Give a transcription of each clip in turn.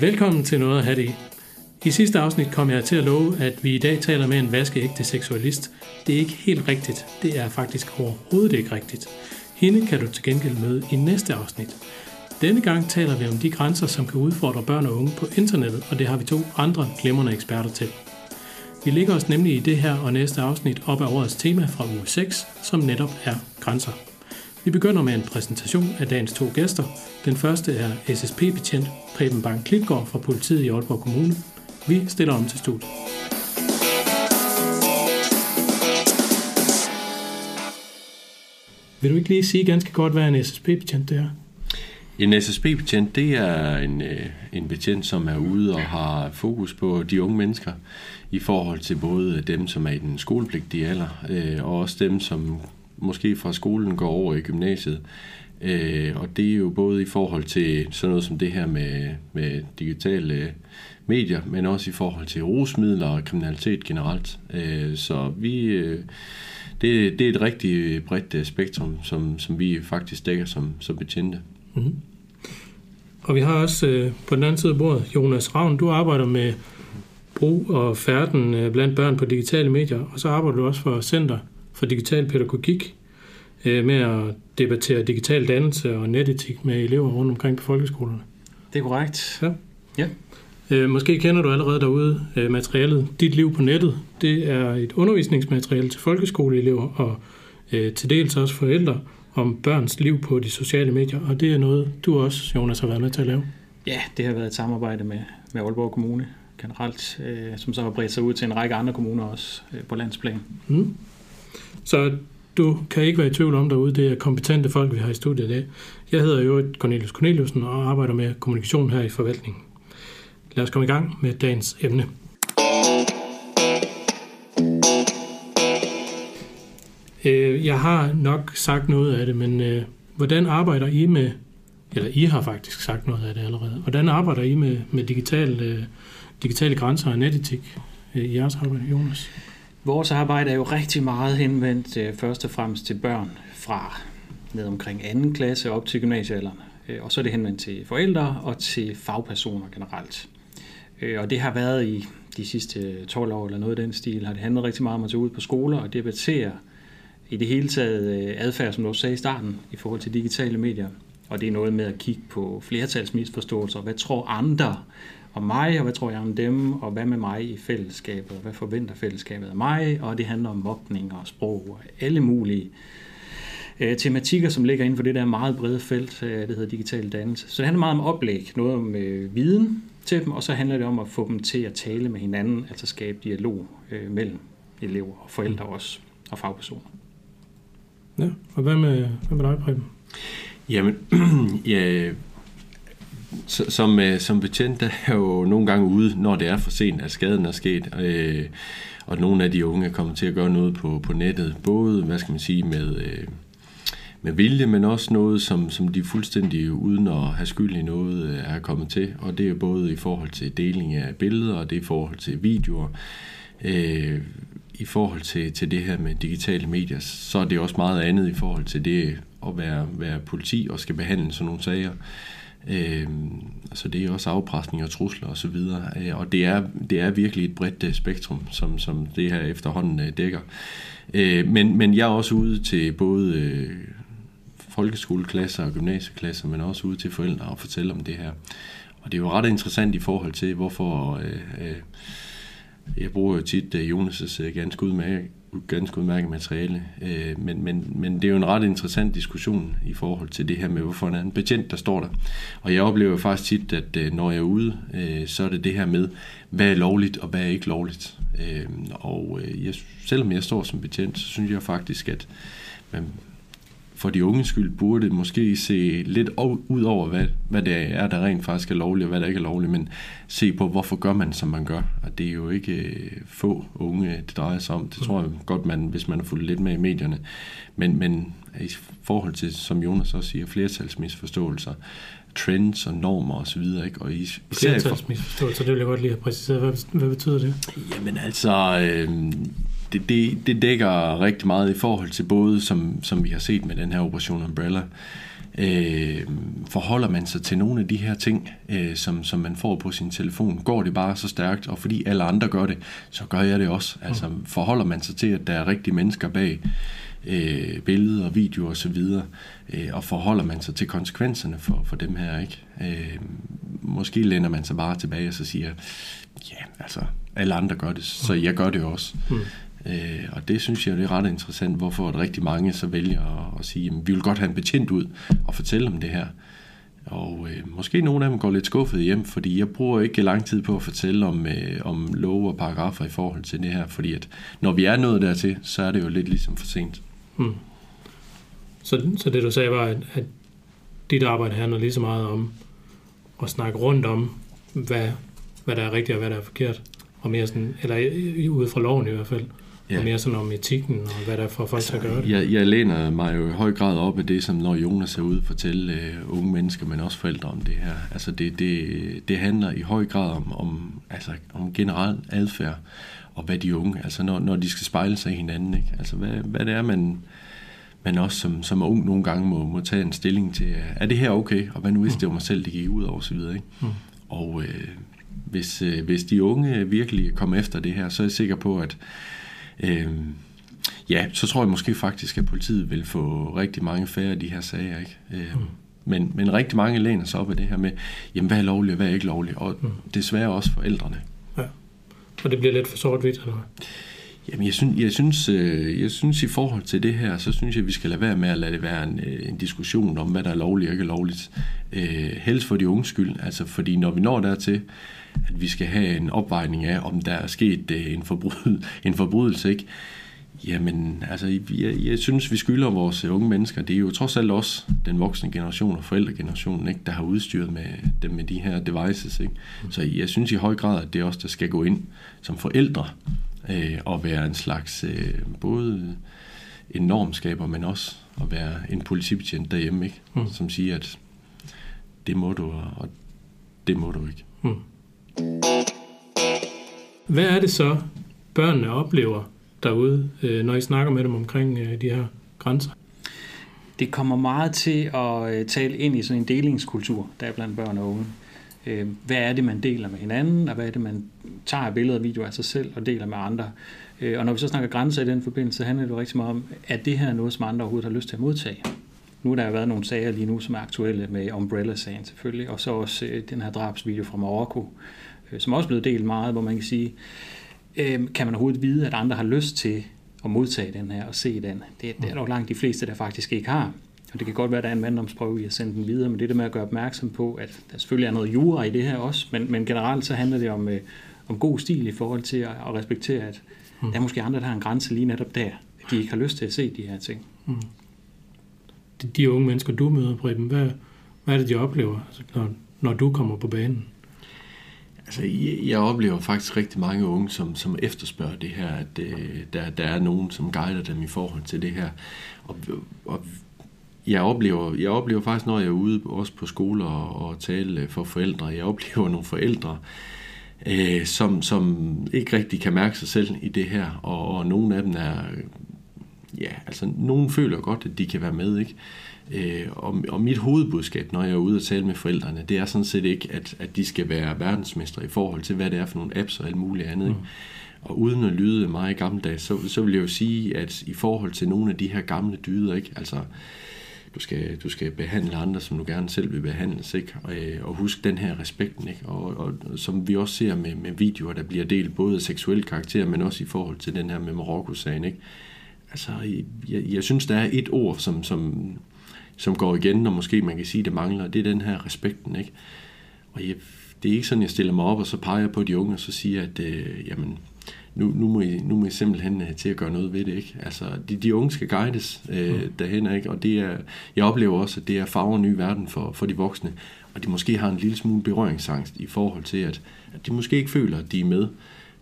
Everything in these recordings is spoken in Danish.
Velkommen til Noget at have det i. I sidste afsnit kom jeg til at love, at vi i dag taler med en vaskeægte seksualist. Det er ikke helt rigtigt. Det er faktisk overhovedet ikke rigtigt. Hende kan du til gengæld møde i næste afsnit. Denne gang taler vi om de grænser, som kan udfordre børn og unge på internettet, og det har vi to andre glimrende eksperter til. Vi ligger os nemlig i det her og næste afsnit op af årets tema fra uge 6, som netop er grænser. Vi begynder med en præsentation af dagens to gæster. Den første er SSP-betjent Preben Bang Klitgaard fra politiet i Aalborg Kommune. Vi stiller om til studiet. Vil du ikke lige sige ganske kort, hvad en SSP-betjent det er? En SSP-betjent, det er en, øh, en betjent, som er ude og har fokus på de unge mennesker i forhold til både dem, som er i den skolepligtige alder, øh, og også dem, som måske fra skolen går over i gymnasiet. Øh, og det er jo både i forhold til sådan noget som det her med, med digitale medier, men også i forhold til rusmidler og kriminalitet generelt. Øh, så vi, øh, det, det er et rigtig bredt øh, spektrum, som, som vi faktisk dækker som, som betjente. Mm-hmm. Og vi har også øh, på den anden side af bordet Jonas Ravn. Du arbejder med brug og færden blandt børn på digitale medier, og så arbejder du også for Center for Digital Pædagogik øh, med at debattere digital dannelse og netetik med elever rundt omkring på folkeskolerne. Det er korrekt. Ja. ja. Øh, måske kender du allerede derude øh, materialet Dit liv på nettet. Det er et undervisningsmateriale til folkeskoleelever og øh, til dels også forældre, om børns liv på de sociale medier, og det er noget, du også, Jonas, har været med til at lave. Ja, det har været et samarbejde med, med Aalborg Kommune generelt, øh, som så har bredt sig ud til en række andre kommuner også øh, på landsplan. Mm. Så du kan ikke være i tvivl om derude, det er kompetente folk, vi har i studiet i dag. Jeg hedder jo Cornelius Corneliusen og arbejder med kommunikation her i forvaltningen. Lad os komme i gang med dagens emne. Øh, jeg har nok sagt noget af det, men øh, hvordan arbejder I med, eller I har faktisk sagt noget af det allerede, hvordan arbejder I med, med digital, øh, digitale grænser og netetik i jeres arbejde, Jonas? Vores arbejde er jo rigtig meget henvendt øh, først og fremmest til børn fra ned omkring anden klasse op til gymnasiealderen. Øh, og så er det henvendt til forældre og til fagpersoner generelt. Øh, og det har været i de sidste 12 år eller noget af den stil, har det handlet rigtig meget om at tage ud på skoler og debattere i det hele taget øh, adfærd, som du også sagde i starten, i forhold til digitale medier. Og det er noget med at kigge på flertalsmisforståelser. Hvad tror andre om mig, og hvad tror jeg om dem, og hvad med mig i fællesskabet, og hvad forventer fællesskabet af mig, og det handler om mobning og sprog og alle mulige øh, tematikker, som ligger inden for det der meget brede felt, øh, det hedder digital dannelse. Så det handler meget om oplæg, noget om øh, viden til dem, og så handler det om at få dem til at tale med hinanden, altså skabe dialog øh, mellem elever og forældre også, og fagpersoner. Ja, og hvad med, hvad med dig, Preben? Jamen, ja, som, øh, som betjent der er jo nogle gange ude, når det er for sent, at skaden er sket. Øh, og nogle af de unge kommer til at gøre noget på, på nettet. Både, hvad skal man sige, med, øh, med vilje, men også noget, som, som de fuldstændig uden at have skyld i noget øh, er kommet til. Og det er både i forhold til deling af billeder, og det er i forhold til videoer. Øh, i forhold til, til det her med digitale medier, så er det også meget andet i forhold til det at være, være politi og skal behandle sådan nogle sager. Øh, så det er også afpresning og trusler osv. Og, øh, og det er, det er virkelig et bredt øh, spektrum, som, som det her efterhånden øh, dækker. Øh, men, men jeg er også ude til både øh, folkeskoleklasser og gymnasieklasser, men også ude til forældre og fortælle om det her. Og det er jo ret interessant i forhold til, hvorfor... Øh, øh, jeg bruger jo tit øh, Jonas' ganske, udmærket, ganske udmærket materiale, øh, men, men, men det er jo en ret interessant diskussion i forhold til det her med, hvorfor en betjent, der står der. Og jeg oplever faktisk tit, at øh, når jeg er ude, øh, så er det det her med, hvad er lovligt og hvad er ikke lovligt. Uh, og jeg, selvom jeg står som betjent, så synes jeg faktisk, at man, for de unge skyld burde måske se lidt ud over, hvad, hvad det er, der rent faktisk er lovligt, og hvad der ikke er lovligt, men se på, hvorfor gør man, som man gør. Og det er jo ikke øh, få unge, det drejer sig om. Det tror jeg godt, man, hvis man har fulgt lidt med i medierne. Men, men i forhold til, som Jonas også siger, flertalsmisforståelser, trends og normer osv. Ikke? Og især Flertalsmisforståelser, det vil jeg godt lige have præciseret. Hvad, hvad betyder det? Jamen altså, øh, det, det, det dækker rigtig meget i forhold til både, som, som vi har set med den her Operation Umbrella, Øh, forholder man sig til nogle af de her ting, øh, som, som man får på sin telefon? Går det bare så stærkt, og fordi alle andre gør det, så gør jeg det også. Altså forholder man sig til, at der er rigtige mennesker bag øh, billeder, videoer osv., øh, og forholder man sig til konsekvenserne for, for dem her, ikke? Øh, måske lænder man sig bare tilbage og så siger, ja, altså, alle andre gør det, så jeg gør det også. Mm. Øh, og det synes jeg det er ret interessant, hvorfor at rigtig mange så vælger at, at sige, at vi vil godt have en betjent ud og fortælle om det her. Og øh, måske nogle af dem går lidt skuffet hjem, fordi jeg bruger ikke lang tid på at fortælle om, øh, om love og paragrafer i forhold til det her, fordi at når vi er nået dertil, så er det jo lidt ligesom for sent. Hmm. Så, så det du sagde var, at, at dit arbejde handler lige så meget om at snakke rundt om, hvad, hvad der er rigtigt og hvad der er forkert, og mere sådan, eller ud fra loven i hvert fald, Ja. Og mere sådan om etikken og hvad der er for folk altså, til at gøre det. Jeg, jeg læner mig jo i høj grad op af det, som når Jonas er ude og fortælle uh, unge mennesker, men også forældre om det her. Altså det, det, det handler i høj grad om, om, altså om generel adfærd og hvad de unge, altså når, når de skal spejle sig i hinanden. Ikke? Altså hvad, hvad det er, man, man også som, som ung nogle gange må, må tage en stilling til, er det her okay, og hvad nu hvis mm. det var mig selv, det gik ud over osv. Ikke? Mm. Og øh, hvis, øh, hvis de unge virkelig kommer efter det her, så er jeg sikker på, at øh, ja, så tror jeg måske faktisk, at politiet vil få rigtig mange færre af de her sager. Ikke? Øh, mm. men, men rigtig mange læner sig op af det her med, jamen hvad er lovligt og hvad er ikke lovligt, og mm. desværre også forældrene. Ja, og det bliver lidt for sort-hvidt, eller hvad? Jamen, jeg synes, jeg, synes, øh, jeg synes i forhold til det her, så synes jeg, at vi skal lade være med at lade det være en, øh, en diskussion om, hvad der er lovligt og ikke lovligt. Øh, helst for de unge skyld, altså fordi når vi når dertil, at vi skal have en opvejning af, om der er sket øh, en, forbryd, en forbrydelse, ikke? Jamen, altså, jeg, jeg synes, vi skylder vores unge mennesker. Det er jo trods alt også den voksne generation og forældregenerationen, ikke, der har udstyret med dem med de her devices. Ikke? Så jeg synes i høj grad, at det er os, der skal gå ind som forældre øh, og være en slags øh, både en normskaber, men også at være en politibetjent derhjemme, ikke? Mm. som siger, at det må du, og det må du ikke. Mm. Hvad er det så, børnene oplever derude, øh, når I snakker med dem omkring øh, de her grænser? Det kommer meget til at øh, tale ind i sådan en delingskultur, der er blandt børn og unge. Hvad er det, man deler med hinanden, og hvad er det, man tager af billeder og videoer af sig selv og deler med andre? Og når vi så snakker grænser i den forbindelse, så handler det jo rigtig meget om, at det her er noget, som andre overhovedet har lyst til at modtage. Nu er der været nogle sager lige nu, som er aktuelle med Umbrella-sagen selvfølgelig, og så også den her drabsvideo fra Marokko, som også er blevet delt meget, hvor man kan sige, øh, kan man overhovedet vide, at andre har lyst til at modtage den her og se den. Det, det er dog langt de fleste, der faktisk ikke har. Og det kan godt være, at der er en manddomsprøve i at sende den videre, men det der med at gøre opmærksom på, at der selvfølgelig er noget jura i det her også, men, men generelt så handler det om, øh, om god stil i forhold til at, at respektere, at mm. der er måske andre, der har en grænse lige netop der, at de ikke har lyst til at se de her ting. Mm. De, de unge mennesker, du møder, Preben, hvad, hvad er det, de oplever, altså, når, når du kommer på banen? Altså, jeg, jeg oplever faktisk rigtig mange unge, som, som efterspørger det her, at øh, der, der er nogen, som guider dem i forhold til det her. Og, og jeg oplever, jeg oplever faktisk, når jeg er ude også på skoler og, og tale for forældre, jeg oplever nogle forældre, øh, som, som ikke rigtig kan mærke sig selv i det her, og, og nogle af dem er, ja, altså nogen føler godt, at de kan være med, ikke? Øh, og, og mit hovedbudskab, når jeg er ude og tale med forældrene, det er sådan set ikke, at, at de skal være verdensmestre i forhold til, hvad det er for nogle apps og alt muligt andet. Mm. Og uden at lyde meget gammeldags, så, så vil jeg jo sige, at i forhold til nogle af de her gamle dyder, ikke? altså du skal, du skal behandle andre, som du gerne selv vil behandles, ikke? Og, øh, og husk den her respekten, ikke? Og, og, og som vi også ser med, med videoer, der bliver delt både af seksuel karakter, men også i forhold til den her med Marokko-sagen, ikke? Altså, jeg, jeg synes, der er et ord, som, som som går igen, og måske man kan sige, det mangler, det er den her respekten. Ikke? Og jeg, det er ikke sådan, jeg stiller mig op, og så peger på de unge, og så siger, at øh, jamen, nu, nu, må I, nu må I simpelthen uh, til at gøre noget ved det. Ikke? Altså, de, de unge skal guides øh, mm. derhen, ikke? og det er, jeg oplever også, at det er farver ny verden for, for de voksne, og de måske har en lille smule berøringsangst i forhold til, at, at de måske ikke føler, at de er med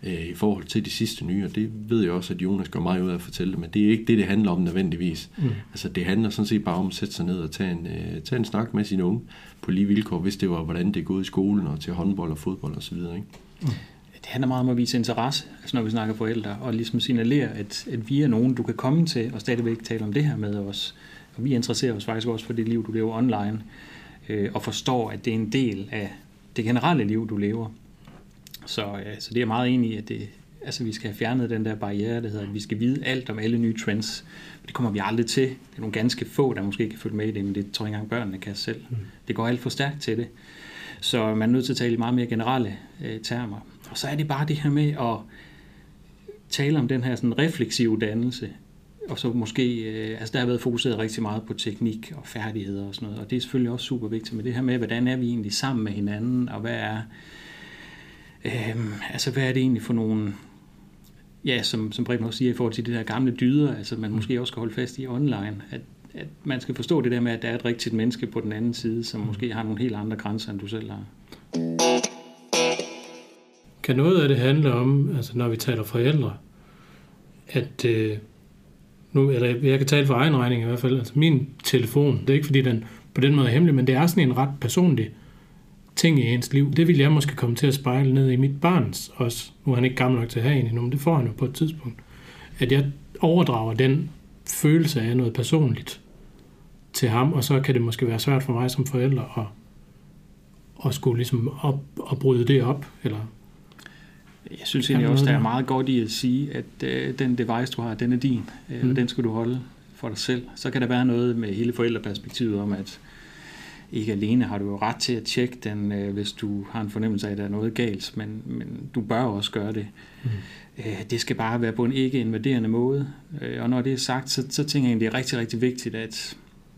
øh, i forhold til de sidste nye, og det ved jeg også, at Jonas går meget ud af at fortælle det, men det er ikke det, det handler om nødvendigvis. Mm. Altså det handler sådan set bare om at sætte sig ned og tage en, øh, tage en snak med sine unge på lige vilkår, hvis det var, hvordan det er gået i skolen og til håndbold og fodbold osv. Ikke? Mm. Det handler meget om at vise interesse, altså når vi snakker forældre, og ligesom signalere, at, at vi er nogen, du kan komme til og stadigvæk tale om det her med os. Og vi interesserer os faktisk også for det liv, du lever online, øh, og forstår, at det er en del af det generelle liv, du lever. Så, øh, så det er meget enig i, at det, altså, vi skal have fjernet den der barriere, der hedder, at vi skal vide alt om alle nye trends. Det kommer vi aldrig til. Det er nogle ganske få, der måske kan følge med i det, men det tror jeg ikke engang børnene kan selv. Mm. Det går alt for stærkt til det. Så man er nødt til at tale i meget mere generelle øh, termer. Og så er det bare det her med at tale om den her sådan refleksive dannelse, og så måske, øh, altså der har været fokuseret rigtig meget på teknik og færdigheder og sådan noget, og det er selvfølgelig også super vigtigt, men det her med, hvordan er vi egentlig sammen med hinanden, og hvad er, øh, altså hvad er det egentlig for nogle, ja, som, som Preben også siger, i forhold til de der gamle dyder, altså man måske også skal holde fast i online, at, at man skal forstå det der med, at der er et rigtigt menneske på den anden side, som måske har nogle helt andre grænser, end du selv har. Kan noget af det handle om, altså når vi taler forældre, at øh, nu, eller jeg kan tale for egen regning i hvert fald, altså min telefon, det er ikke fordi den på den måde er hemmelig, men det er sådan en ret personlig ting i ens liv. Det vil jeg måske komme til at spejle ned i mit barns også. Nu er han ikke gammel nok til at have en endnu, men det får han jo på et tidspunkt. At jeg overdrager den følelse af noget personligt til ham, og så kan det måske være svært for mig som forælder at, at skulle ligesom op, at bryde det op, eller jeg synes egentlig også, der er meget godt i at sige, at øh, den device, du har, den er din, øh, mm. og den skal du holde for dig selv. Så kan der være noget med hele forældreperspektivet om, at ikke alene har du jo ret til at tjekke den, øh, hvis du har en fornemmelse af, at der er noget galt, men, men du bør også gøre det. Mm. Øh, det skal bare være på en ikke invaderende måde. Øh, og når det er sagt, så, så tænker jeg egentlig, det er rigtig, rigtig vigtigt, at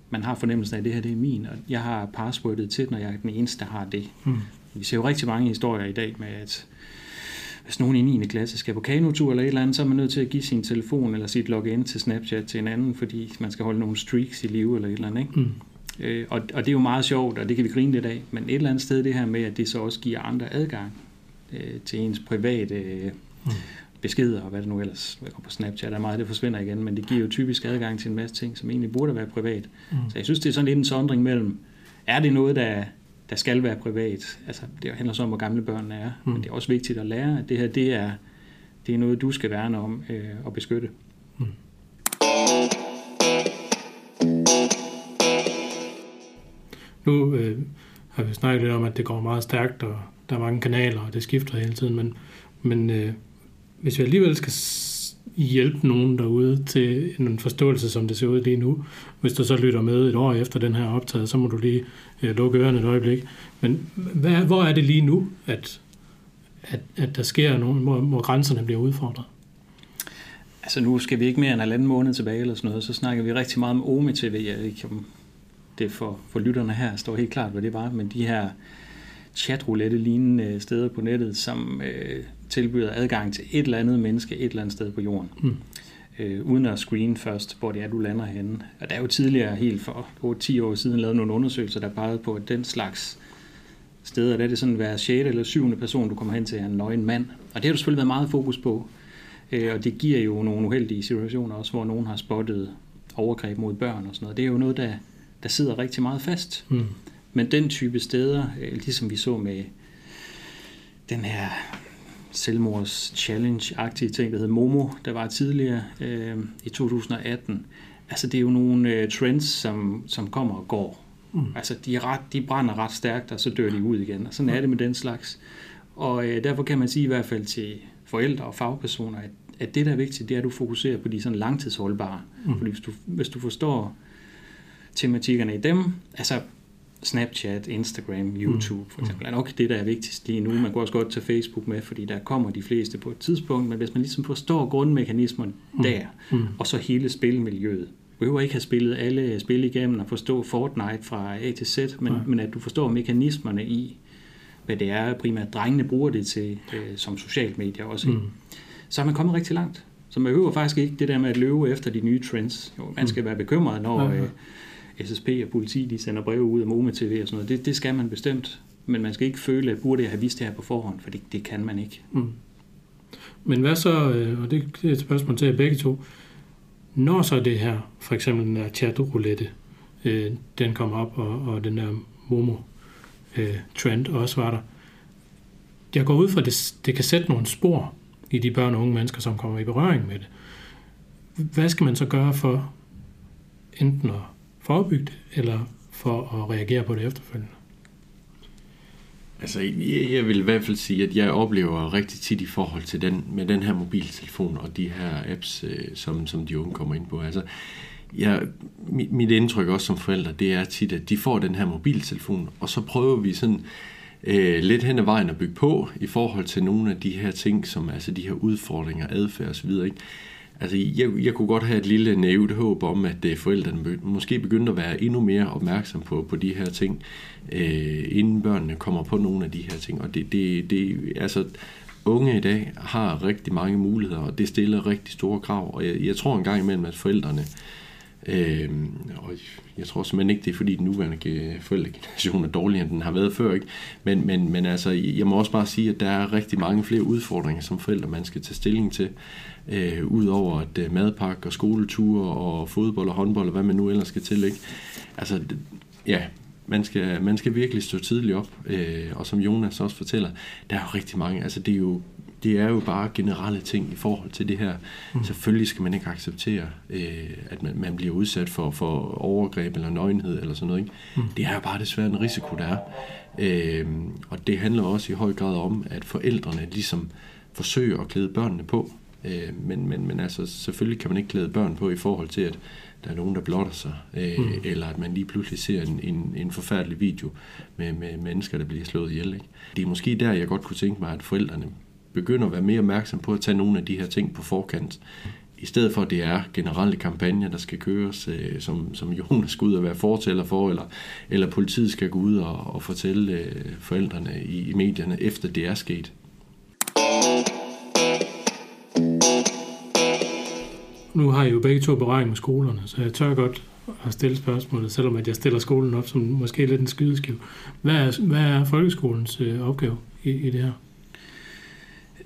man har fornemmelsen af, at det her det er min, og jeg har passwordet til, når jeg er den eneste, der har det. Mm. Vi ser jo rigtig mange historier i dag med, at hvis nogen i 9. klasse skal på kanotur eller et eller andet, så er man nødt til at give sin telefon eller sit login til Snapchat til en anden, fordi man skal holde nogle streaks i live eller et eller andet. Ikke? Mm. Øh, og, og det er jo meget sjovt, og det kan vi grine lidt af, men et eller andet sted det her med, at det så også giver andre adgang øh, til ens private øh, mm. beskeder, og hvad det nu ellers går på Snapchat, er meget, det forsvinder igen, men det giver jo typisk adgang til en masse ting, som egentlig burde være privat. Mm. Så jeg synes, det er sådan lidt en sondring mellem, er det noget, der der skal være privat. Altså, det handler så om, hvor gamle børnene er, mm. men det er også vigtigt at lære, at det her det er, det er noget, du skal værne om øh, og beskytte. Mm. Nu øh, har vi snakket lidt om, at det går meget stærkt, og der er mange kanaler, og det skifter hele tiden, men, men øh, hvis vi alligevel skal hjælpe nogen derude til en forståelse, som det ser ud lige nu. Hvis du så lytter med et år efter den her optaget, så må du lige øh, lukke ørerne et øjeblik. Men hvad, hvor er det lige nu, at, at, at der sker nogen, hvor, hvor grænserne bliver udfordret? Altså nu skal vi ikke mere end en anden måned tilbage eller sådan noget, så snakker vi rigtig meget om OME TV. Jeg ikke om det for, for lytterne her står helt klart, hvad det var, men de her chatroulette lignende steder på nettet, som øh, tilbyder adgang til et eller andet menneske et eller andet sted på jorden. Mm. Øh, uden at screen først, hvor det er, du lander henne. Og der er jo tidligere, helt for 8-10 år siden, lavet nogle undersøgelser, der pegede på, at den slags steder, der er det sådan hver 6. eller 7. person, du kommer hen til, er en nøgen mand. Og det har du selvfølgelig været meget fokus på. Øh, og det giver jo nogle uheldige situationer også, hvor nogen har spottet overgreb mod børn og sådan noget. Det er jo noget, der, der sidder rigtig meget fast. Mm. Men den type steder, øh, ligesom vi så med den her selvmords challenge-agtige ting, der hedder Momo, der var tidligere øh, i 2018. Altså det er jo nogle øh, trends, som, som kommer og går. Mm. Altså de, er ret, de brænder ret stærkt, og så dør de ud igen. Og sådan er det med den slags. Og øh, derfor kan man sige i hvert fald til forældre og fagpersoner, at, at det, der er vigtigt, det er, at du fokuserer på de sådan langtidsholdbare. Mm. Fordi hvis du, hvis du forstår tematikkerne i dem, altså Snapchat, Instagram, YouTube for eksempel, er nok det, der er vigtigst lige nu. Man kan også godt tage Facebook med, fordi der kommer de fleste på et tidspunkt, men hvis man ligesom forstår grundmekanismen mm. der, mm. og så hele spilmiljøet, behøver ikke have spillet alle spil igennem og forstå Fortnite fra A til Z, men, ja. men at du forstår mekanismerne i, hvad det er, primært drengene bruger det til øh, som socialt medier også, mm. så er man kommet rigtig langt. Så man behøver faktisk ikke det der med at løbe efter de nye trends. Jo, man skal mm. være bekymret, når... Øh, SSP og politi, de sender breve ud om MoMA TV og sådan noget. Det, det skal man bestemt. Men man skal ikke føle, at burde jeg have vidst det her på forhånd, for det, det kan man ikke. Mm. Men hvad så, øh, og det er et spørgsmål til jer begge to, når så det her, for eksempel den der chat-roulette, øh, den kom op, og, og den der Momo-trend øh, også var der, jeg går ud fra, at det, det kan sætte nogle spor i de børn og unge mennesker, som kommer i berøring med det. Hvad skal man så gøre for enten at forebygge eller for at reagere på det efterfølgende? Altså, jeg, jeg vil i hvert fald sige, at jeg oplever rigtig tit i forhold til den, med den her mobiltelefon og de her apps, øh, som, som de unge kommer ind på. Altså, jeg, mit indtryk også som forældre, det er tit, at de får den her mobiltelefon, og så prøver vi sådan øh, lidt hen ad vejen at bygge på i forhold til nogle af de her ting, som altså de her udfordringer, adfærd osv. Ikke? Altså, jeg, jeg kunne godt have et lille naivt håb om, at øh, forældrene måske begyndte at være endnu mere opmærksom på, på de her ting, øh, inden børnene kommer på nogle af de her ting. Og det, det, det, altså, unge i dag har rigtig mange muligheder, og det stiller rigtig store krav. Og jeg, jeg tror engang imellem, at forældrene Øh, og jeg tror simpelthen ikke, det er fordi den nuværende forældregeneration er dårligere, end den har været før. Ikke? Men, men, men altså, jeg må også bare sige, at der er rigtig mange flere udfordringer som forældre, man skal tage stilling til. Øh, Udover at uh, madpakke og skoleture og fodbold og håndbold og hvad man nu ellers skal til. Ikke? Altså, ja, man skal, man skal virkelig stå tidligt op, øh, og som Jonas også fortæller, der er jo rigtig mange, altså det er jo det er jo bare generelle ting i forhold til det her. Mm. Selvfølgelig skal man ikke acceptere, øh, at man, man bliver udsat for, for overgreb eller nøgenhed eller sådan noget. Ikke? Mm. Det er jo bare desværre en risiko, der er. Øh, og det handler også i høj grad om, at forældrene ligesom forsøger at klæde børnene på. Øh, men, men, men altså, selvfølgelig kan man ikke klæde børn på i forhold til, at der er nogen, der blotter sig, øh, mm. eller at man lige pludselig ser en, en, en forfærdelig video med, med mennesker, der bliver slået ihjel. Ikke? Det er måske der, jeg godt kunne tænke mig, at forældrene begynder at være mere opmærksom på at tage nogle af de her ting på forkant. I stedet for, at det er generelle kampagner, der skal køres, øh, som, som Jonas skal ud og være fortæller for, eller, eller politiet skal gå ud og, og fortælle øh, forældrene i, i medierne, efter det er sket. Nu har I jo begge to beregning med skolerne, så jeg tør godt at stille spørgsmålet, selvom at jeg stiller skolen op som måske lidt en skydeskiv. Hvad er, hvad er folkeskolens øh, opgave i, i det her?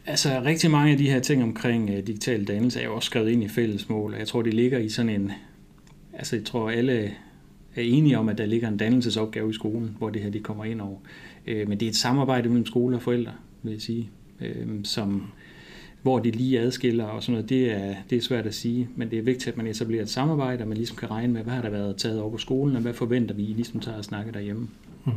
Altså rigtig mange af de her ting omkring uh, digital dannelse er jo også skrevet ind i fællesmål, jeg tror, det ligger i sådan en... Altså jeg tror, alle er enige om, at der ligger en dannelsesopgave i skolen, hvor det her det kommer ind over. Uh, men det er et samarbejde mellem skole og forældre, vil jeg sige, uh, som, hvor det lige adskiller og sådan noget, det er, det er svært at sige, men det er vigtigt, at man etablerer et samarbejde, og man ligesom kan regne med, hvad har der været taget over på skolen, og hvad forventer vi, ligesom tager at snakke derhjemme. Hmm.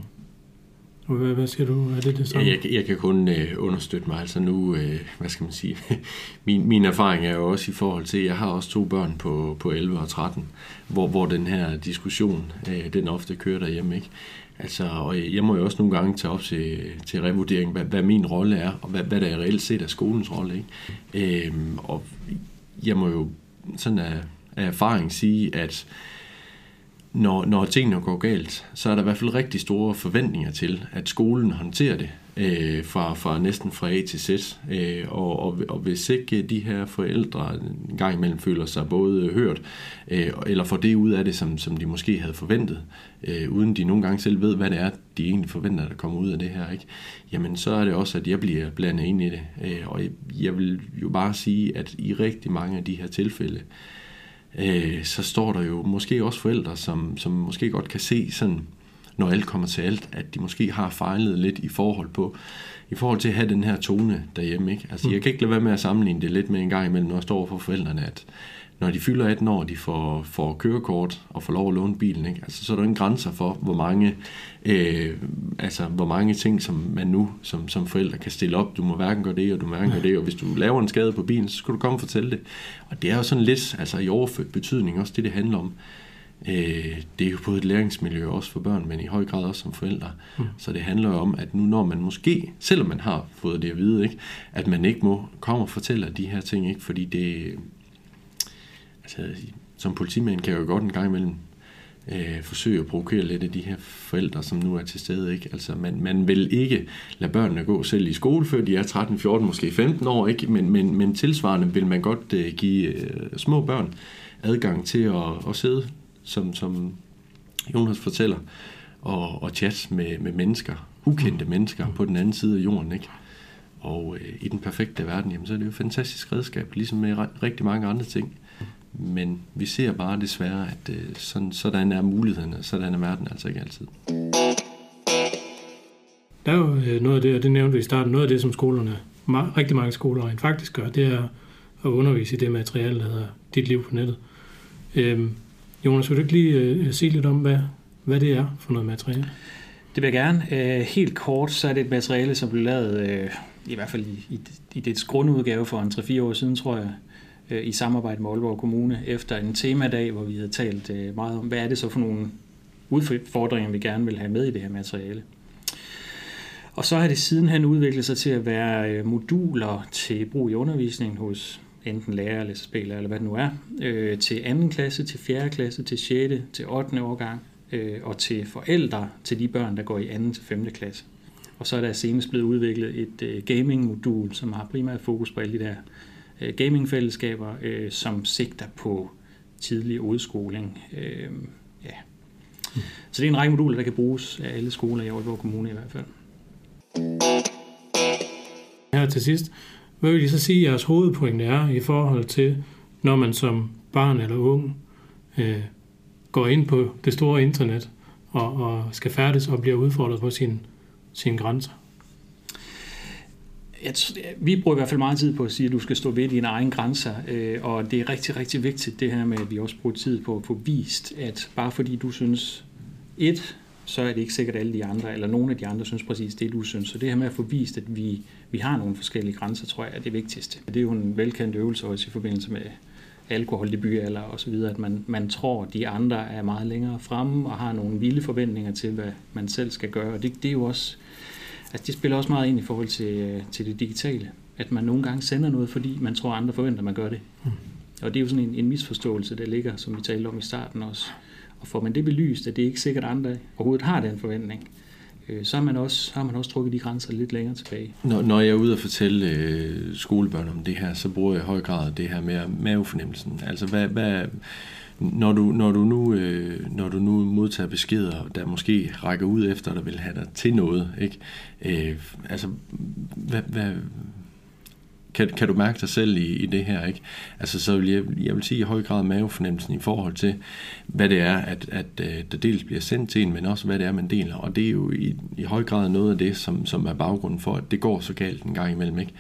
Hvad, hvad siger du? Er det det samme? Jeg, jeg kan kun øh, understøtte mig. Altså nu, øh, hvad skal man sige, min, min erfaring er jo også i forhold til, jeg har også to børn på, på 11 og 13, hvor, hvor den her diskussion, øh, den ofte kører derhjemme, ikke? Altså, og jeg må jo også nogle gange tage op til, til revurdering, hvad, hvad min rolle er, og hvad, hvad der er reelt set er skolens rolle. Ikke? Øhm, og jeg må jo sådan af, af erfaring sige, at når, når tingene går galt, så er der i hvert fald rigtig store forventninger til, at skolen håndterer det øh, fra, fra næsten fra A til Z. Øh, og, og, og hvis ikke de her forældre en gang imellem føler sig både hørt, øh, eller får det ud af det, som, som de måske havde forventet, øh, uden de nogle gange selv ved, hvad det er, de egentlig forventer, der kommer ud af det her, ikke? jamen så er det også, at jeg bliver blandet ind i det. Øh, og jeg, jeg vil jo bare sige, at i rigtig mange af de her tilfælde, øh, så står der jo måske også forældre, som, som måske godt kan se sådan, når alt kommer til alt, at de måske har fejlet lidt i forhold på, i forhold til at have den her tone derhjemme. Ikke? Altså, jeg kan ikke lade være med at sammenligne det lidt med en gang imellem, når jeg står for forældrene, at når de fylder 18 år, de får, får kørekort og får lov at låne bilen, ikke? Altså, så er der en grænser for, hvor mange, øh, altså, hvor mange ting, som man nu som, som forældre kan stille op. Du må hverken gøre det, og du må hverken gøre det, og hvis du laver en skade på bilen, så skal du komme og fortælle det. Og det er jo sådan lidt, altså i overført betydning også det, det handler om. Øh, det er jo både et læringsmiljø også for børn, men i høj grad også som forældre. Mm. Så det handler jo om, at nu når man måske, selvom man har fået det at vide, ikke, at man ikke må komme og fortælle de her ting, ikke, fordi det, altså, som politimand kan jeg jo godt en gang imellem øh, forsøge at provokere lidt af de her forældre, som nu er til stede. Ikke? Altså, man, man vil ikke lade børnene gå selv i skole, før de er 13, 14, måske 15 år, ikke? Men, men, men tilsvarende vil man godt øh, give øh, små børn adgang til at, at sidde, som, som Jonas fortæller, og, og chat med, med mennesker, ukendte mennesker på den anden side af jorden. Ikke? Og øh, i den perfekte verden, jamen, så er det jo et fantastisk redskab, ligesom med rigtig mange andre ting. Men vi ser bare desværre, at øh, sådan, sådan er mulighederne, sådan er verden altså ikke altid. Der er jo øh, noget af det, og det nævnte vi i starten, noget af det, som skolerne, rigtig mange skoler rent faktisk gør, det er at undervise i det materiale, der hedder Dit Liv på nettet. Øhm, Jonas, vil du ikke lige uh, sige lidt om, hvad, hvad det er for noget materiale? Det vil jeg gerne. Uh, helt kort, så er det et materiale, som blev lavet, uh, i hvert fald i, i, i dets grundudgave for en 3-4 år siden, tror jeg, Øh, i samarbejde med Aalborg Kommune, efter en temadag, hvor vi havde talt øh, meget om, hvad er det så for nogle udfordringer, vi gerne vil have med i det her materiale. Og så har det sidenhen udviklet sig til at være øh, moduler til brug i undervisningen hos enten lærer eller spiller eller hvad det nu er, øh, til anden klasse, til fjerde klasse, til 6., til 8. årgang, øh, og til forældre til de børn, der går i anden til 5. klasse. Og så er der senest blevet udviklet et øh, gaming-modul, som har primært fokus på alle de der øh, gaming-fællesskaber, øh, som sigter på tidlig udskoling. Øh, ja. Så det er en række moduler, der kan bruges af alle skoler i Aalborg Kommune i hvert fald. Her til sidst, hvad vil I så sige, at jeres hovedpointe er i forhold til, når man som barn eller ung øh, går ind på det store internet og, og skal færdes og bliver udfordret på sine, sine grænser? Jeg, vi bruger i hvert fald meget tid på at sige, at du skal stå ved dine egne grænser, øh, og det er rigtig, rigtig vigtigt det her med, at vi også bruger tid på at få vist, at bare fordi du synes, et, så er det ikke sikkert, at alle de andre, eller nogen af de andre, synes præcis det, du synes. Så det her med at få vist, at vi, vi har nogle forskellige grænser, tror jeg er det vigtigste. Det er jo en velkendt øvelse også i forbindelse med alkoholdebut og så videre, at man, man tror, at de andre er meget længere fremme og har nogle vilde forventninger til, hvad man selv skal gøre. Og det, det er jo også, altså det spiller også meget ind i forhold til, til det digitale. At man nogle gange sender noget, fordi man tror, at andre forventer, at man gør det. Mm. Og det er jo sådan en, en misforståelse, der ligger, som vi talte om i starten også. Og får man det belyst, at det er ikke sikkert, at andre overhovedet har den forventning, øh, så har man, også, har man også trukket de grænser lidt længere tilbage. Når, når jeg er ude og fortælle øh, skolebørn om det her, så bruger jeg i høj grad det her med mavefornemmelsen. Altså, hvad, hvad, når, du, når, du nu, øh, når du nu modtager beskeder, der måske rækker ud efter, der vil have dig til noget, ikke? Øh, altså, hvad, hvad, kan, kan du mærke dig selv i, i det her? Ikke? Altså, så vil jeg, jeg vil sige i høj grad mavefornemmelsen i forhold til, hvad det er, at, at, at der dels bliver sendt til en, men også hvad det er, man deler. Og det er jo i, i høj grad noget af det, som, som er baggrunden for, at det går så galt en gang imellem. Ikke?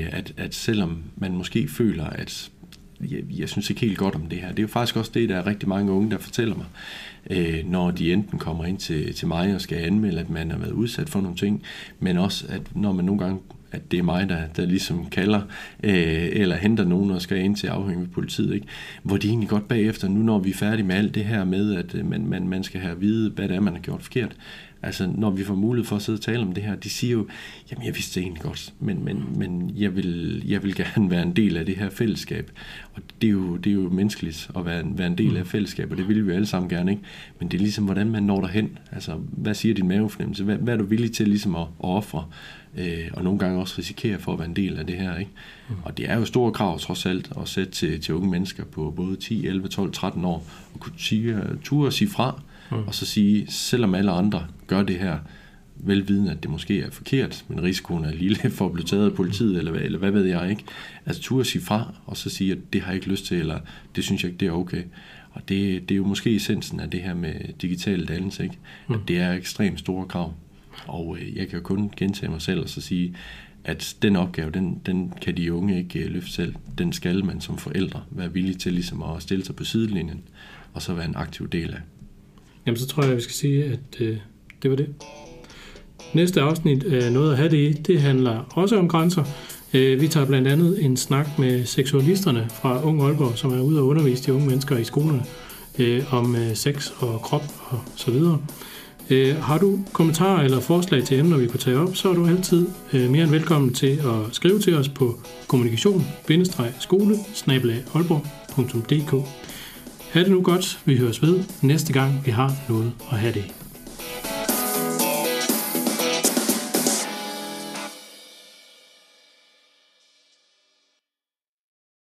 Øh, at, at selvom man måske føler, at jeg, jeg synes ikke helt godt om det her. Det er jo faktisk også det, der er rigtig mange unge, der fortæller mig, øh, når de enten kommer ind til, til mig og skal anmelde, at man har været udsat for nogle ting, men også, at når man nogle gange at det er mig, der, der ligesom kalder øh, eller henter nogen og skal ind til afhængig med politiet. Ikke? Hvor de egentlig godt bagefter, nu når vi er færdige med alt det her med, at øh, man, man, man skal have at vide, hvad det er, man har gjort forkert. Altså, når vi får mulighed for at sidde og tale om det her, de siger jo, jamen jeg vidste det egentlig godt, men, men, men jeg, vil, jeg vil gerne være en del af det her fællesskab. Og det er jo, det er jo menneskeligt at være, være en del af fællesskab, og det vil vi jo alle sammen gerne, ikke? Men det er ligesom, hvordan man når derhen. Altså, hvad siger din mavefornemmelse? Hvad, hvad er du villig til ligesom at, at ofre? øh, og nogle gange også risikere for at være en del af det her. Ikke? Mm. Og det er jo store krav trods alt at sætte til, til unge mennesker på både 10, 11, 12, 13 år, og kunne sige, ture sige fra, mm. og så sige, selvom alle andre gør det her, velvidende, at det måske er forkert, men risikoen er lille for at blive taget af politiet, eller hvad, eller hvad ved jeg ikke. Altså turde sige fra, og så sige, at det har jeg ikke lyst til, eller det synes jeg ikke, det er okay. Og det, det er jo måske essensen af det her med digital dannelse, ikke? at mm. det er ekstremt store krav. Og øh, jeg kan jo kun gentage mig selv og så sige, at den opgave, den, den kan de unge ikke øh, løfte selv. Den skal man som forældre være villig til ligesom at stille sig på sidelinjen, og så være en aktiv del af. Jamen, så tror jeg, at vi skal sige, at øh, det var det. Næste afsnit af Noget at have det i, det handler også om grænser. Øh, vi tager blandt andet en snak med seksualisterne fra Ung Aalborg, som er ude og undervise de unge mennesker i skolerne øh, om øh, sex og krop og så videre. Øh, har du kommentarer eller forslag til emner, vi kunne tage op, så er du altid øh, mere end velkommen til at skrive til os på kommunikation-skole Ha' det nu godt. Vi høres ved næste gang, vi har noget at have det